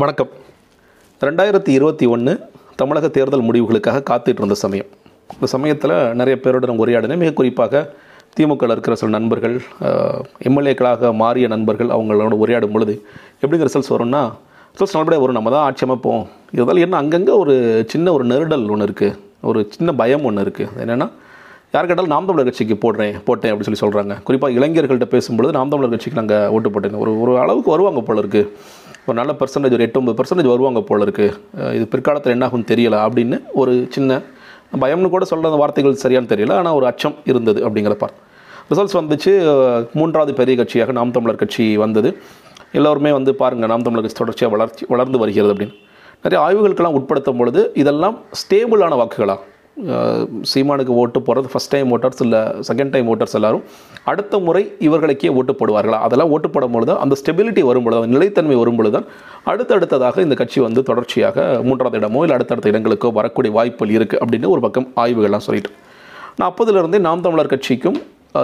வணக்கம். ரெண்டாயிரத்தி இருபத்தி ஒன்று தமிழக தேர்தல் முடிவுகளுக்காக காத்துட்டு இருந்த சமயம். இந்த சமயத்தில் நிறைய பேரோட நான் உரையாடினேன். மிக குறிப்பாக திமுகவில் இருக்கிற சில நண்பர்கள் எம்எல்ஏக்களாக மாறிய நண்பர்கள் அவங்களோட உரையாடும் பொழுது எப்படிங்க ரிசல்ட்ஸ் வரும்னா ரிசல்ட்ஸ் நல்லபடியாக வரும். நம்ம தான் ஆட்சி அமைப்போம். இருந்தாலும் என்ன அங்கங்கே ஒரு சின்ன ஒரு நெருடல் ஒன்று இருக்குது ஒரு சின்ன பயம் ஒன்று இருக்குது என்னென்னா யார் கேட்டாலும் நாம் தமிழர் கட்சிக்கு போடுறேன் போட்டேன் அப்படின்னு சொல்லி சொல்கிறாங்க குறிப்பாக இளைஞர்கள்ட்ட பேசும்பொழுது நாம் தமிழர் கட்சிக்கு நாங்கள் ஓட்டு போட்டேன் ஒரு ஒரு அளவுக்கு வருவாங்க போல இருக்குது ஒரு நல்ல பர்சன்டேஜ் ஒரு எட்டு ஒன்பது பர்சன்டேஜ் வருவாங்க போல இருக்குது இது பிற்காலத்தில் என்னாகும் தெரியல அப்படின்னு ஒரு சின்ன பயம்னு கூட சொல்கிற அந்த வார்த்தைகள் சரியானு தெரியல. ஆனால் ஒரு அச்சம் இருந்தது அப்படிங்கிற பார் ரிசல்ட்ஸ் வந்துச்சு. மூன்றாவது பெரிய கட்சியாக நாம் தமிழர் கட்சி வந்தது. எல்லோருமே வந்து பாருங்கள் நாம் தமிழர் கட்சி தொடர்ச்சியாக வளர்ச்சி வளர்ந்து வருகிறது அப்படின்னு. நிறைய ஆய்வுகளுக்கெல்லாம் உட்படுத்தும் பொழுது இதெல்லாம் ஸ்டேபிளான வாக்குகளாக சீமானுக்கு ஓட்டு போகிறது ஃபஸ்ட் டைம் ஓட்டர்ஸ் இல்லை செகண்ட் டைம் ஓட்டர்ஸ் எல்லாரும். அடுத்த முறை இவர்களுக்கே ஓட்டு போடுவார்களா? அதெல்லாம் ஓட்டு போடும்பொழுது தான் அந்த ஸ்டெபிலிட்டி வரும்பொழுது நிலைத்தன்மை வரும்பொழுது தான் அடுத்தடுத்ததாக இந்த கட்சி வந்து தொடர்ச்சியாக மூன்றாவது இடமோ இல்லை அடுத்தடுத்த இடங்களுக்கோ வரக்கூடிய வாய்ப்புகள் இருக்குது அப்படின்னு ஒரு பக்கம் ஆய்வுகள்லாம் சொல்லிட்டு. நான் அப்போதுலேருந்தே நாம் தமிழர் கட்சிக்கும்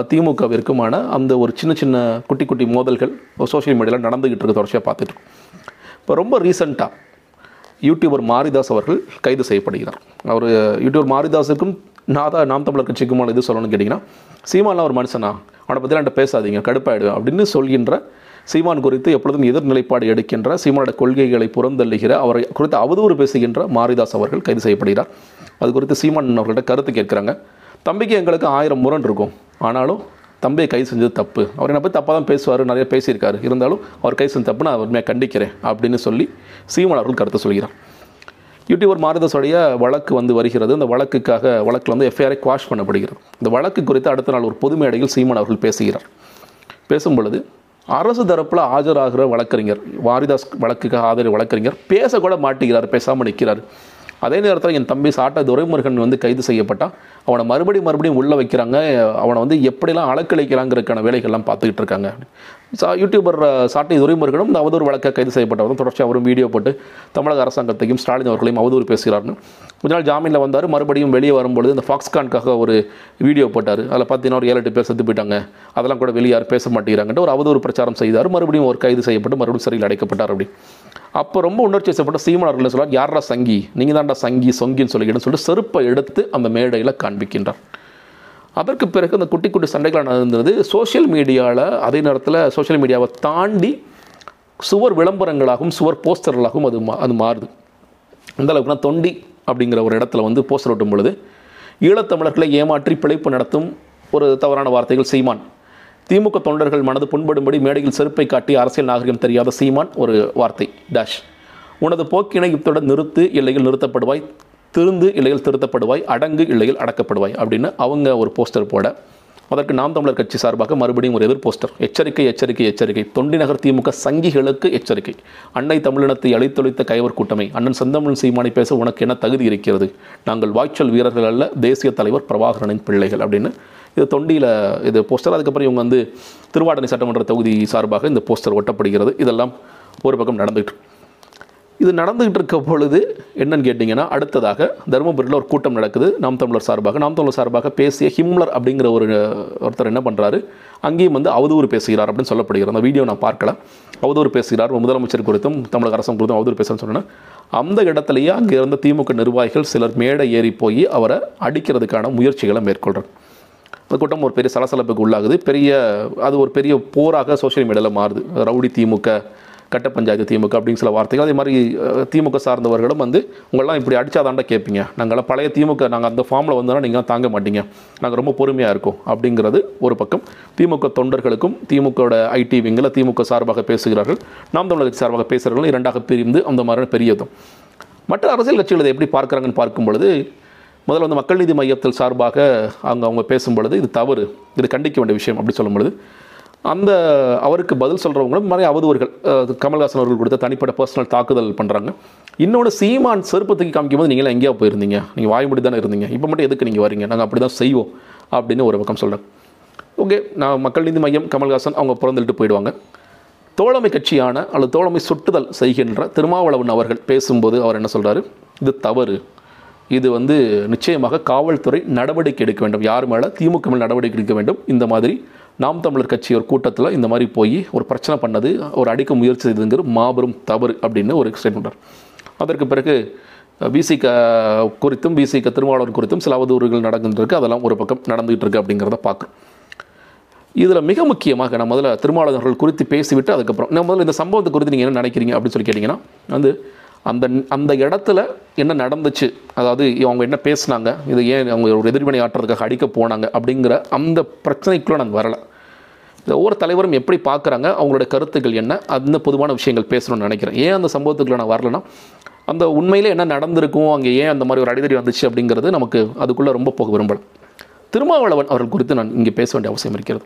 திமுகவிற்குமான அந்த ஒரு சின்ன சின்ன குட்டி குட்டி மோதல்கள் சோஷியல் மீடியாவில் நடந்துகிட்டு இருக்க தொடர்ச்சியாக பார்த்துட்டு இப்போ ரொம்ப ரீசண்டாக யூடியூபர் மாரிதாஸ் அவர்கள் கைது செய்யப்படுகிறார். அவர் யூடியூபர் மாரிதாஸுக்கும் நாதா நாம் தமிழர் கட்சிக்குமான இது சொல்லணும்னு கேட்டிங்கன்னா சீமான்லாம் ஒரு மனுஷனா? அவனை பற்றி நான் பேசாதீங்க கடுப்பாயிடுவேன் அப்படின்னு சொல்கின்ற சீமான் குறித்து எப்பொழுதும் எதிர்நிலைப்பாடு எடுக்கின்ற சீமானோட கொள்கைகளை புறந்தள்ளுகிற அவரை குறித்து அவதூறு பேசுகின்ற மாரிதாஸ் அவர்கள் கைது செய்யப்படுகிறார். அது குறித்து சீமான் அவர்கள்ட்ட கருத்து கேட்குறாங்க. தம்பிக்கு எங்களுக்கு ஆயிரம் முரண் இருக்கும். ஆனாலும் தம்பியை கை செஞ்சது தப்பு. அவர் என்னை பற்றி தப்பாக தான் பேசுவார் நிறைய பேசியிருக்காரு. இருந்தாலும் அவர் கை செஞ்ச தப்பு நான் அவருமே கண்டிக்கிறேன் அப்படின்னு சொல்லி சீமான் அவர்கள் கருத்து சொல்கிறார். யூடியூபர் மாரிதாஸுடைய வழக்கு வந்து வருகிறது. அந்த வழக்குக்காக வழக்கில் வந்து எஃப்ஐஆரை குவாஷ் பண்ணப்படுகிறது. இந்த வழக்கு குறித்து அடுத்த நாள் ஒரு பொது மேடையில் சீமான் அவர்கள் பேசுகிறார். பேசும் பொழுது அரசு தரப்பில் ஆஜராகிற வழக்கறிஞர் வாரிதாஸ் வழக்குக்காக ஆதரவு வழக்கறிஞர் பேசக்கூட மாட்டுகிறார் பேசாமல் நிற்கிறார் அதே நேரத்தில் என் தம்பி சாட்டை துரைமுருகன் வந்து கைது செய்யப்பட்டான் அவனை மறுபடியும் மறுபடியும் உள்ளே வைக்கிறாங்க. அவனை வந்து எப்படிலாம் அலக்களிக்கலாங்கிறதுக்கான வேலைகள்லாம் பார்த்துக்கிட்டு இருக்காங்க. சா யூடியூபர் சாட்டை துரைமுருகனும் இந்த அவதூறு வழக்கை கைது செய்யப்பட்டவர் தொடர்ச்சியாக அவரும் வீடியோ போட்டு தமிழக அரசாங்கத்தையும் ஸ்டாலின் அவர்களையும் அவதூறு பேசுகிறார்னு கொஞ்ச நாள் ஜாமீனில் வந்தார். மறுபடியும் வெளியே வரும்பொழுது இந்த ஃபாக்ஸ்கான்காக ஒரு வீடியோ போட்டார். அதில் பார்த்தீங்கன்னா ஒரு ஏழு எட்டு பேர் செத்து போயிட்டாங்க. அதெல்லாம் கூட வெளியே யாரும் பேச மாட்டேங்கிறாங்கன்ட்டு ஒரு அவதூறு பிரச்சாரம் செய்தார். மறுபடியும் ஒரு கைது செய்யப்பட்டு மறுபடியும் சிறையில் அடைக்கப்பட்டார் அப்படி. அப்போ ரொம்ப உணர்ச்சி வசப்பட்ட சீமானவர்கள் சொல்றார் யாரா சங்கி? நீங்கள் தான்டா சங்கி சொங்கின்னு சொல்லிக்கிட்டு சொல்லிட்டு செருப்பை எடுத்து அந்த மேடையில் காண்பிக்கின்றார். அதற்கு பிறகு அந்த குட்டி குட்டி சண்டைகள் நடந்தது. சோஷியல் மீடியாவில் அதே நேரத்தில் சோஷியல் மீடியாவை தாண்டி சுவர் விளம்பரங்களாகவும் சுவர் போஸ்டர்களாகவும் அது மா அது மாறுது. அந்த அளவுக்குனா தொண்டி அப்படிங்கிற ஒரு இடத்துல வந்து போஸ்டர் ஒட்டும் பொழுது ஈழத்தமிழர்களை ஏமாற்றி பிழைப்பு நடத்தும் ஒரு தவறான வார்த்தைகள் சீமான். திமுக தொண்டர்கள் மனது புண்படும்படி மேடையில் செருப்பை காட்டி அரசியல் நாகரிகம் தெரியாத சீமான் ஒரு வார்த்தை டேஷ் உனது போக்கினை இத்துடன் நிறுத்து இல்லையில் நிறுத்தப்படுவாய். திருந்து இல்லையில் திருத்தப்படுவாய். அடங்கு இல்லையில் அடக்கப்படுவாய். அப்படின்னு அவங்க ஒரு போஸ்டர் போட. அதற்கு நாம் தமிழர் கட்சி சார்பாக மறுபடியும் ஒரு எதிர் போஸ்டர் எச்சரிக்கை எச்சரிக்கை எச்சரிக்கை. தொண்டிநகர் திமுக சங்கிகளுக்கு எச்சரிக்கை. அன்னை தமிழினத்தை அழித்தொழித்த கைவர் கூட்டமை. அண்ணன் செந்தமிழ் சீமானை பேச உனக்கு என்ன தகுதி இருக்கிறது? நாங்கள் வாய்ச்சல் வீரர்கள் அல்ல தேசிய தலைவர் பிரபாகரனின் பிள்ளைகள் அப்படின்னு இது தொண்டியில் இது போஸ்டர். அதுக்கப்புறம் இவங்க வந்து திருவாடனை சட்டமன்ற தொகுதி சார்பாக இந்த போஸ்டர் ஒட்டப்படுகிறது. இதெல்லாம் ஒரு பக்கம் நடந்துகிட்டு இது நடந்துகிட்டு இருக்க பொழுது என்னன்னு கேட்டிங்கன்னா அடுத்ததாக தருமபுரியில் ஒரு கூட்டம் நடக்குது. நாம் தமிழர் சார்பாக. நாம் தமிழர் சார்பாக பேசிய ஹிம்லர் அப்படிங்கிற ஒரு ஒருத்தர் என்ன பண்ணுறாரு அங்கேயும் வந்து அவதூறு பேசுகிறார் அப்படின்னு சொல்லப்படுகிறது. அந்த வீடியோ நான் பார்க்கல. அவதூறு பேசுகிறார். முதலமைச்சர் குறித்தும் தமிழக அரசு குறித்தும் அவதூறு பேசுகிறேன்னு சொன்னேன் அந்த இடத்துலையே அங்கே இருந்த திமுக நிர்வாகிகள் சிலர் மேடை ஏறி போய் அவரை அடிக்கிறதுக்கான முயற்சிகளை மேற்கொள்கிறார் அந்த கூட்டம் ஒரு பெரிய சலசலப்புக்கு உள்ளாகுது. பெரிய அது ஒரு பெரிய போராக சோஷியல் மீடியாவில் மாறுது. ரவுடி திமுக கட்ட பஞ்சாயத்து திமுக அப்படின்னு சில வார்த்தைகள். அதே மாதிரி திமுக சார்ந்தவர்களும் வந்து உங்களெலாம் இப்படி அடித்தாதாண்டா கேட்பீங்க நாங்கள்லாம் பழைய திமுக நாங்கள் அந்த ஃபார்மில் வந்தோன்னா நீங்கள் தாங்க மாட்டீங்க. நாங்கள் ரொம்ப பொறுமையாக இருக்கோம். அப்படிங்கிறது ஒரு பக்கம். திமுக தொண்டர்களுக்கும் திமுகவோட ஐடி விங்கில் திமுக சார்பாக பேசுகிறார்கள். நாம் தமிழர் சார்பாக பேசுகிறவர்களும் இரண்டாக பிரிந்து அந்த மாதிரியான பெரியதும். மற்ற அரசியல் கட்சிகள் இதை எப்படி பார்க்குறாங்கன்னு பார்க்கும் பொழுது முதல்ல வந்து மக்கள் நீதி மையத்தில் சார்பாக அங்கே அவங்க பேசும் பொழுது இது தவறு இது கண்டிக்க வேண்டிய விஷயம் அப்படி சொல்லும் பொழுது அந்த அவருக்கு பதில் சொல்கிறவங்களும் நிறைய அவதூறுகள் கமல்ஹாசன் அவர்கள் கொடுத்த தனிப்பட்ட பர்சனல் தாக்குதல் பண்ணுறாங்க இன்னொன்று சீமான் செருப்பத்துக்கு காமிக்கும் போது நீங்களாம் எங்கேயா போயிருந்தீங்க? நீங்கள் வாய்மொழி தானே இருந்தீங்க? இப்போ மட்டும் எதுக்கு நீங்கள் வரீங்க? நாங்கள் அப்படி தான் செய்வோம் அப்படின்னு ஒரு பக்கம் சொல்கிறேன் ஓகே நான் மக்கள் நீதி மையம் கமல்ஹாசன் அவங்க பிறந்துட்டு போயிடுவாங்க. தோழமை கட்சியான அல்லது தோழமை சுட்டுதல் செய்கின்ற திருமாவளவன் அவர்கள் பேசும்போது அவர் என்ன சொல்கிறாரு இது தவறு. இது வந்து நிச்சயமாக காவல்துறை நடவடிக்கை எடுக்க வேண்டும். யார் மேலே? திமுக மேல் நடவடிக்கை எடுக்க வேண்டும். இந்த மாதிரி நாம் தமிழர் கட்சி ஒரு கூட்டத்தில் இந்த மாதிரி போய் ஒரு பிரச்சனை பண்ணது ஒரு அடிக்க முயற்சி செய்ததுங்கிற மாபெரும் தவறு அப்படின்னு ஒரு ஸ்டேட்மெண்ட் அதற்கு பிறகு பிசிக குறித்தும் பிசிக திருமாவளவன் குறித்தும் சில அவதூறுகள் நடந்துகிட்டு அதெல்லாம் ஒரு பக்கம் நடந்துகிட்டு இருக்கு அப்படிங்கிறத பார்க்குறோம் இதில் மிக முக்கியமாக நான் முதல்ல திருமாவளவர்கள் குறித்து பேசிவிட்டு அதுக்கப்புறம் நான் முதல்ல இந்த சம்பவத்தை குறித்து நீங்கள் என்ன நினைக்கிறீங்க அப்படின்னு சொல்லி கேட்டிங்கன்னா வந்து அந்த அந்த இடத்துல என்ன நடந்துச்சு? அதாவது அவங்க என்ன பேசுனாங்க? இது ஏன் அவங்க ஒரு எதிர்வினை ஆட்டுறதுக்காக அடிக்க போனாங்க? அப்படிங்கிற அந்த பிரச்சனைக்குள்ளே நாங்கள் வரலை. இந்த ஒவ்வொரு தலைவரும் எப்படி பார்க்குறாங்க? அவங்களுடைய கருத்துக்கள் என்ன? அந்த பொதுவான விஷயங்கள் பேசணும்னு நினைக்கிறேன். ஏன் அந்த சம்பவத்துக்குள்ள நான் வரலன்னா அந்த உண்மையிலே என்ன நடந்திருக்கும்? அங்கே ஏன் அந்த மாதிரி ஒரு அடிதடி வந்துச்சு அப்படிங்கிறது நமக்கு அதுக்குள்ளே ரொம்ப போக விரும்பலை. திருமாவளவன் அவர்கள் குறித்து நான் இங்கே பேச வேண்டிய அவசியம் இருக்கிறது.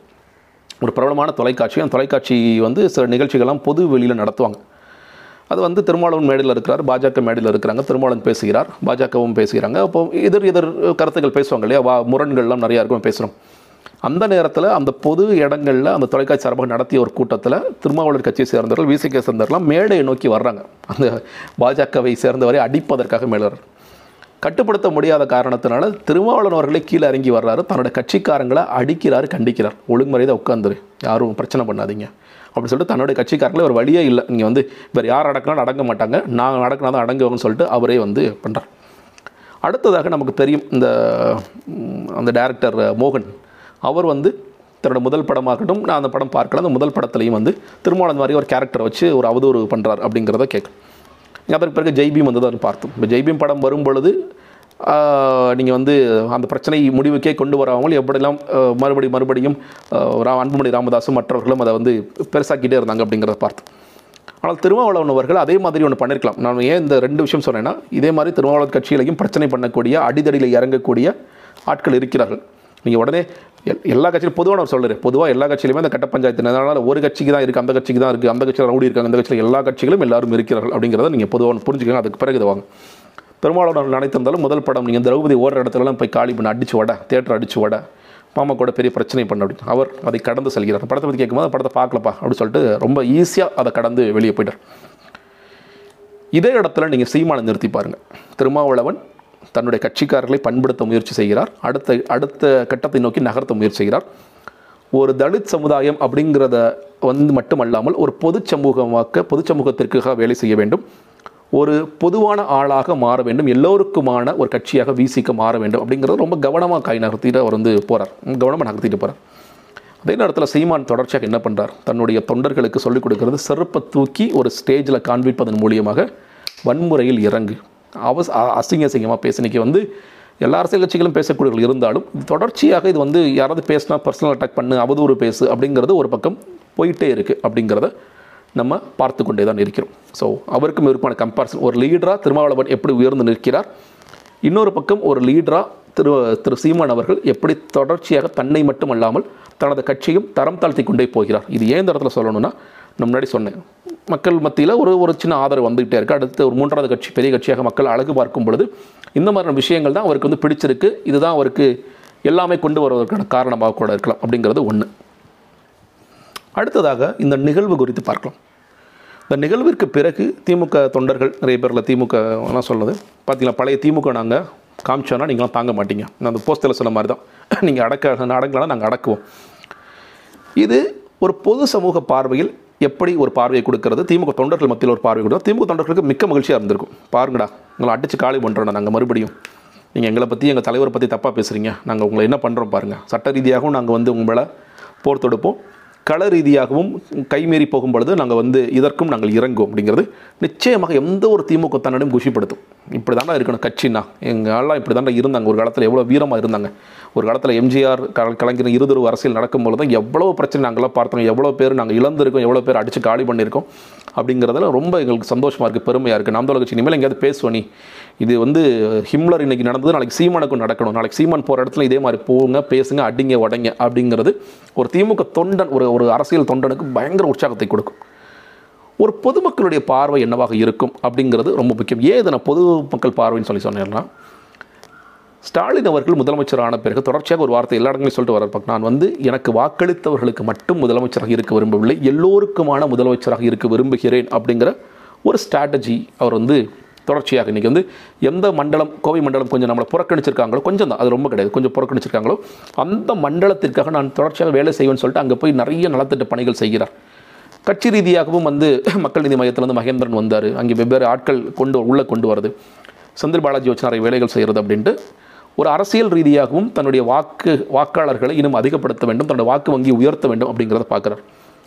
ஒரு பிரபலமான தொலைக்காட்சி. அந்த தொலைக்காட்சி வந்து சில நிகழ்ச்சிகள்லாம் பொது வெளியில் நடத்துவாங்க. அது வந்து திருமாவளவன் மேடையில் இருக்கிறார் பாஜக மேடையில் இருக்கிறாங்க திருமாவளவன் பேசுகிறார் பாஜகவும் பேசுகிறாங்க. அப்போ எதிர் எதிர் கருத்துக்கள் பேசுவாங்க இல்லையா? வா முரண்கள்லாம் நிறையா இருக்கும் பேசுகிறோம் அந்த நேரத்தில் அந்த பொது இடங்களில் அந்த தொலைக்காட்சி சார்பாக நடத்திய ஒரு கூட்டத்தில் திருமாவளவன் கட்சியை சேர்ந்தவர்கள் விசிகே சேர்ந்தவர்கள்லாம் மேடையை நோக்கி வர்றாங்க. அந்த பாஜகவை சேர்ந்தவரை அடிப்பதற்காக மேலே கட்டுப்படுத்த முடியாத காரணத்தினால திருமாவளவன் அவர்களே கீழே இறங்கி வர்றாரு. தன்னோட கட்சிக்காரங்களை அடிக்கிறார் கண்டிக்கிறார். ஒழுங்குமுறையை உட்காந்துரு யாரும் பிரச்சனை பண்ணாதீங்க. அப்படின்னு சொல்லிட்டு தன்னுடைய கட்சிக்காரங்களே ஒரு வழியே இல்லை. நீங்கள் வந்து வேறு யார் அடக்கினாலும் அடங்க மாட்டாங்க. நான் அடக்கினா தான் அடங்குவாங்கன்னு சொல்லிட்டு அவரே வந்து பண்ணுறார் அடுத்ததாக நமக்கு தெரியும் இந்த அந்த டேரக்டர் மோகன். அவர் வந்து தன்னோட முதல் படமாகட்டும் நான் அந்த படம் பார்க்கல அந்த முதல் படத்துலையும் வந்து திருமணம் மாதிரி ஒரு கேரக்டரை வச்சு ஒரு அவதூறு பண்ணுறார் அப்படிங்கிறத கேட்கும் அதற்கு பிறகு ஜெய்பீம் வந்து தான் பார்த்தோம் இப்போ ஜெய்பீம் படம் வரும் பொழுது நீங்கள் வந்து அந்த பிரச்சனை முடிவுக்கே கொண்டு வரவங்களும் எப்படிலாம் மறுபடி மறுபடியும் அன்புமணி ராமதாஸும் மற்றவர்களும் அதை வந்து பெருசாக்கிட்டே இருந்தாங்க அப்படிங்கிறத பார்த்து. ஆனால் திருமாவளவன் அவர்கள் அதே மாதிரி ஒன்று பண்ணியிருக்கலாம் நான் ஏன் இந்த ரெண்டு விஷயம் சொன்னேன்னா இதே மாதிரி திருமாவளவன் கட்சியிலையும் பிரச்சனை பண்ணக்கூடிய அடிதடியில் இறங்கக்கூடிய ஆட்கள் இருக்கிறார்கள். நீங்கள் உடனே எல்- எல்லா கட்சியிலும் பொதுவாக நான் சொல்கிறேன் பொதுவாக எல்லா கட்சியிலுமே அந்த கட்ட பஞ்சாயத்து அதனால் ஒரு கட்சிக்கு தான் இருக்குது அந்த கட்சிக்கு தான் இருக்குது அந்த கட்சியில் ரவுடி இருக்காங்க அந்த கட்சியில் எல்லா கட்சிகளும் எல்லாரும் இருக்கிறார்கள் அப்படிங்கிறத நீங்கள் பொதுவாக புரிஞ்சுக்கலாம் அதுக்கு பிறகு வாங்க. பெருமாளோட அவர்கள் நினைத்திருந்தாலும் முதல் படம் நீங்கள் திரௌபதி ஓடுற இடத்துலலாம் போய் காலி பண்ணி அடிச்சு வட தேட்டர் அடிச்சு வட மாமா கூட பெரிய பிரச்சனை பண்ண அப்படின்னு. அவர் அதை கடந்து செல்கிறார். படத்தை பற்றி கேட்கும்போது படத்தை பார்க்கலப்பா அப்படின்னு சொல்லிட்டு ரொம்ப ஈஸியாக அதை கடந்து வெளியே போயிட்டார். இதே இடத்துல நீங்கள் சீமானை நிறுத்தி பாருங்கள் திருமாவளவன் தன்னுடைய கட்சிக்காரர்களை பண்படுத்த முயற்சி செய்கிறார். அடுத்த அடுத்த கட்டத்தை நோக்கி நகர்த்த முயற்சி செய்கிறார். ஒரு தலித் சமுதாயம் அப்படிங்கிறத வந்து மட்டுமல்லாமல் ஒரு பொது சமூகமாக்க பொது சமூகத்திற்காக வேலை செய்ய வேண்டும். ஒரு பொதுவான ஆளாக மாற வேண்டும் எல்லோருக்குமான ஒரு கட்சியாக வீசிக்க மாற வேண்டும் அப்படிங்கிறது ரொம்ப கவனமாக கை நகர்த்திட்டு அவர் வந்து போகிறார் கவனமாக நகர்த்திட்டு போகிறார் அதே நேரத்தில் சீமான் தொடர்ச்சியாக என்ன பண்ணுறார் தன்னுடைய தொண்டர்களுக்கு சொல்லிக் கொடுக்கறது செருப்பை தூக்கி ஒரு ஸ்டேஜில் காண்பிப்பதன் மூலியமாக வன்முறையில் இறங்கு. அவஸ் அசிங்க அசிங்கமாக பேசினிக்கு வந்து எல்லா அரசியல் கட்சிகளும் பேசக்கூடியவர்கள் இருந்தாலும் தொடர்ச்சியாக இது வந்து யாராவது பேசினா பர்சனல் அட்டாக் பண்ணு அவதூறு பேசு அப்படிங்கிறது ஒரு பக்கம் போயிட்டே இருக்குது அப்படிங்கிறத நம்ம பார்த்து கொண்டே தான் இருக்கிறோம். ஸோ அவருக்கும் இவருக்குமான கம்பேரிசன் ஒரு லீடராக திருமாவளவன் எப்படி உயர்ந்து நிற்கிறார்? இன்னொரு பக்கம் ஒரு லீடராக திரு திரு சீமான் அவர்கள் எப்படி தொடர்ச்சியாக தன்னை மட்டும் அல்லாமல் தனது கட்சியும் தரம் தாழ்த்தி கொண்டே போகிறார். இது ஏன் தரத்தில் சொல்லணும்னா நான் முன்னாடி சொன்னேன். மக்கள் மத்தியில் ஒரு ஒரு சின்ன ஆதரவு வந்துகிட்டே இருக்குது அடுத்து ஒரு மூன்றாவது கட்சி பெரிய கட்சியாக மக்கள் அழகு பார்க்கும் பொழுது இந்த மாதிரியான விஷயங்கள் தான் அவருக்கு வந்து பிடிச்சிருக்கு. இதுதான் அவருக்கு எல்லாமே கொண்டு வருவதற்கான காரணமாக கூட இருக்கலாம் அப்படிங்கிறது ஒன்று அடுத்ததாக இந்த நிகழ்வு குறித்து பார்க்கலாம். இந்த நிகழ்விற்கு பிறகு திமுக தொண்டர்கள் நிறைய பேரில் திமுக எல்லாம் சொல்லுது பார்த்தீங்களா பழைய திமுக நாங்கள் காமிச்சோன்னா நீங்களாம் தாங்க மாட்டீங்க. நான் அந்த போஸ்டரில் சொன்ன மாதிரி தான் நீங்கள் அடக்க அடங்கலாம் நாங்கள் அடக்குவோம். இது ஒரு பொது சமூக பார்வையில் எப்படி ஒரு பார்வையை கொடுக்கறது? திமுக தொண்டர்கள் மத்தியில் ஒரு பார்வை கொடுத்தா திமுக தொண்டர்களுக்கு மிக்க மகிழ்ச்சியாக இருந்திருக்கும். பாருங்கடா உங்களை அடித்து காலி பண்ணுறோம் நாங்கள் மறுபடியும். நீங்கள் எங்களை பற்றி எங்கள் தலைவரை பற்றி தப்பாக பேசுகிறீங்க நாங்கள் உங்களை என்ன பண்ணுறோம் பாருங்கள் சட்ட ரீதியாகவும் நாங்கள் வந்து உங்களை போர் தொடுப்போம். கள ரீதியாகவும் கைமீறி போகும் பொழுது நாங்கள் வந்து இதற்கும் நாங்கள் இறங்குவோம் அப்படிங்கிறது நிச்சயமாக எந்த ஒரு திமுக தன்னிடம் குஷிப்படுத்தும். இப்படி தாண்டா இருக்கணும் கட்சின்னா. எங்கள் ஆளாக இப்படி தாண்டா இருந்தாங்க. ஒரு காலத்தில் எவ்வளோ வீரமாக இருந்தாங்க. ஒரு காலத்தில் எம்ஜிஆர் க- கலைஞர் இருதரவு அரசியல் நடக்கும்போது தான் எவ்வளோ பிரச்சனை நாங்கள்லாம் பார்த்தோம். எவ்வளோ பேர் நாங்கள் இழந்திருக்கோம். எவ்வளோ பேர் அடித்து காலி பண்ணியிருக்கோம். அப்படிங்கிறதுல ரொம்ப எங்களுக்கு சந்தோஷமாக இருக்குது பெருமையாக இருக்குது நாம் கட்சி இனிமேல் எங்கேயாவது பேசுவோம் நீ. இது வந்து ஹிம்லர் இன்றைக்கி நடந்தது. நாளைக்கு சீமானுக்கும் நடக்கணும். நாளைக்கு சீமான் போகிற இடத்துல இதே மாதிரி போங்க பேசுங்க அடிங்க உடைங்க அப்படிங்கிறது ஒரு திமுக தொண்டன் ஒரு ஒரு அரசியல் தொண்டனுக்கு பயங்கர உற்சாகத்தை கொடுக்கும். ஒரு பொதுமக்களுடைய பார்வை என்னவாக இருக்கும் அப்படிங்கிறது ரொம்ப முக்கியம். ஏன் இதை நான் பொதுமக்கள் பார்வைன்னு சொல்லி சொன்னேன்னா ஸ்டாலின் அவர்கள் முதலமைச்சரான பிறகு தொடர்ச்சியாக ஒரு வார்த்தை எல்லா இடங்களையும் சொல்லிட்டு வர்றார். நான் வந்து எனக்கு வாக்களித்தவர்களுக்கு மட்டும் முதலமைச்சராக இருக்க விரும்பவில்லை எல்லோருக்குமான முதலமைச்சராக இருக்க விரும்புகிறேன் அப்படிங்கிற ஒரு ஸ்ட்ராட்டஜி அவர் வந்து தொடர்ச்சியாக இன்றைக்கி வந்து எந்த மண்டலம் கோவை மண்டலம் கொஞ்சம் நம்மளை புறக்கணிச்சிருக்காங்களோ கொஞ்சம் தான் அது ரொம்ப கிடையாது கொஞ்சம் புறக்கணிச்சிருக்காங்களோ அந்த மண்டலத்திற்காக நான் தொடர்ச்சியாக வேலை செய்வேன்னு சொல்லிட்டு அங்கே போய் நிறைய நலத்திட்ட பணிகள் செய்கிறார். கட்சி ரீதியாகவும் வந்து மக்கள் நீதி மையத்திலேருந்து மகேந்திரன் வந்தார். அங்கே வெவ்வேறு ஆட்கள் கொண்டு உள்ளே கொண்டு வரது. செந்தில் பாலாஜி வச்சு நிறைய வேலைகள் செய்கிறது அப்படின்ட்டு ஒரு அரசியல் ரீதியாகவும் தன்னுடைய வாக்கு வாக்காளர்களை இன்னும் அதிகப்படுத்த வேண்டும் தன்னுடைய வாக்கு வங்கி உயர்த்த வேண்டும் அப்படிங்கிறத பார்க்குறார்.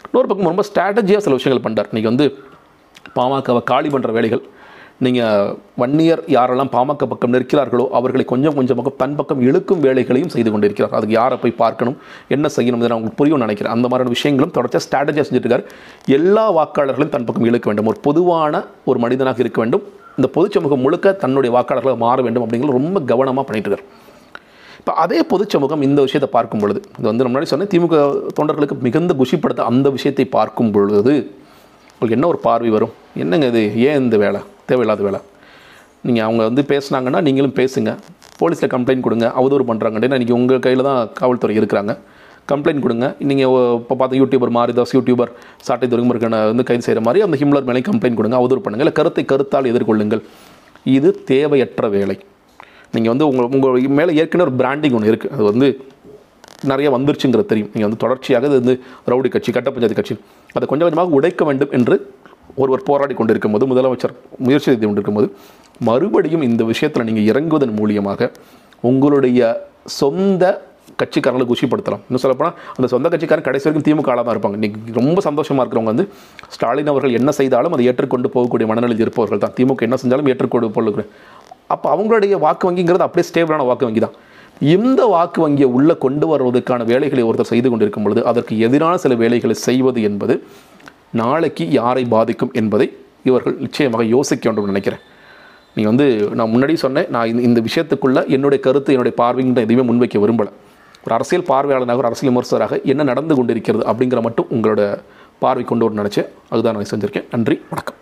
இன்னொரு பக்கம் ரொம்ப ஸ்ட்ராட்டஜியாக சில விஷயங்கள் பண்ணுறார் இன்றைக்கி வந்து பாமகவை காலி பண்ணுற வேலைகள் நீங்கள் வன்னியர் யாரெல்லாம் பாமக பக்கம் நிற்கிறார்களோ அவர்களை கொஞ்சம் கொஞ்சமாக தன் பக்கம் இழுக்கும் வேலைகளையும் செய்து கொண்டிருக்கிறார். அதுக்கு யாரை போய் பார்க்கணும் என்ன செய்யணும் இதை நான் உங்களுக்கு புரியும் நினைக்கிறேன். அந்த மாதிரியான விஷயங்களும் தொடர்ச்சியாக ஸ்ட்ராட்டஜியாக செஞ்சுட்டு எல்லா வாக்காளர்களையும் தன் பக்கம் இழுக்க வேண்டும். ஒரு பொதுவான ஒரு மனிதனாக இருக்க வேண்டும். இந்த பொதுச் சமூகம் முழுக்க தன்னுடைய வாக்காளர்களாக மாற வேண்டும் அப்படிங்கிறது ரொம்ப கவனமாக பண்ணிட்டு இருக்கார். இப்போ அதே பொதுச் சமூகம் இந்த விஷயத்தை பார்க்கும் பொழுது இது வந்து நம்ம முன்னாடி சொன்னேன் திமுக தொண்டர்களுக்கு மிகுந்த குஷிப்படுத்த அந்த விஷயத்தை பார்க்கும் பொழுது உங்களுக்கு என்ன ஒரு பார்வை வரும்? என்னங்க இது? ஏன் இந்த வேலை? தேவையில்லாத வேலை. நீங்கள் அவங்க வந்து பேசுனாங்கன்னா நீங்களும் பேசுங்க. போலீஸில் கம்ப்ளைண்ட் கொடுங்க. அவதூறு பண்ணுறாங்க ஏன்னா இன்றைக்கி உங்கள் கையில் தான் காவல்துறை இருக்கிறாங்க. கம்ப்ளைண்ட் கொடுங்க. நீங்கள் இப்போ பார்த்த யூடியூபர் மாரிதாஸ் யூடியூபர் சாட்டை துறைமுருகனை வந்து கைது செய்கிற மாதிரி அந்த ஹிம்லர் மேலே கம்ப்ளைண்ட் கொடுங்க. அவதூறு பண்ணுங்கள் இல்லை கருத்தை கருத்தால் எதிர்கொள்ளுங்கள். இது தேவையற்ற வேலை. நீங்கள் வந்து உங்கள் உங்கள் மேலே ஏற்கனவே ஒரு பிராண்டிங் ஒன்று இருக்குது அது வந்து நிறைய வந்துருச்சுங்கிறது தெரியும். நீங்கள் வந்து தொடர்ச்சியாக இது வந்து ரவுடி கட்சி கட்ட பஞ்சாயத்து கட்சி அதை கொஞ்சம் கொஞ்சமாக உடைக்க வேண்டும் என்று ஒருவர் போராடி கொண்டிருக்கும் போது முதலமைச்சர் முயற்சி செய்து கொண்டிருக்கும் போது மறுபடியும் இந்த விஷயத்தில் நீங்கள் இறங்குவதன் மூலியமாக உங்களுடைய சொந்த கட்சிக்காரங்களை குஷிப்படுத்தலாம். இன்னும் சொல்லப்போனால் அந்த சொந்த கட்சிக்காரன் கடைசி வரைக்கும் திமுக ஆளாக தான் இருப்பாங்க. இன்றைக்கி ரொம்ப சந்தோஷமாக இருக்கிறவங்க வந்து ஸ்டாலின் அவர்கள் என்ன செய்தாலும் அதை ஏற்றுக்கொண்டு போகக்கூடிய மனநிலையில் இருப்பவர்கள் தான். திமுக என்ன செஞ்சாலும் ஏற்றுக்கொண்டு போகக்கூடிய. அப்போ அவங்களுடைய வாக்கு வங்கிங்கிறது அப்படியே ஸ்டேபிளான வாக்கு வங்கி தான். இந்த வாக்கு வங்கியை உள்ளே கொண்டு வருவதற்கான வேலைகளை ஒருத்தர் செய்து கொண்டிருக்கும் பொழுது அதற்கு எதிரான சில வேலைகளை செய்வது என்பது நாளைக்கு யாரை பாதிக்கும் என்பதை இவர்கள் நிச்சயமாக யோசிக்க வேண்டும் நினைக்கிறேன். நீ வந்து நான் முன்னாடி சொன்னேன் நான் இந்த- இந்த விஷயத்துக்குள்ள என்னுடைய கருத்து என்னுடைய பார்வைங்கிற எதுவுமே முன்வைக்க விரும்பலை. ஒரு அரசியல் பார்வையாளனாக ஒரு அரசியல் விமர்சகராக என்ன நடந்து கொண்டிருக்கிறது அப்படிங்கிற மட்டும் உங்களோட பார்வை கொண்டு வர நினச்சேன். அதுதான் நான் செஞ்சுருக்கேன். நன்றி வணக்கம்.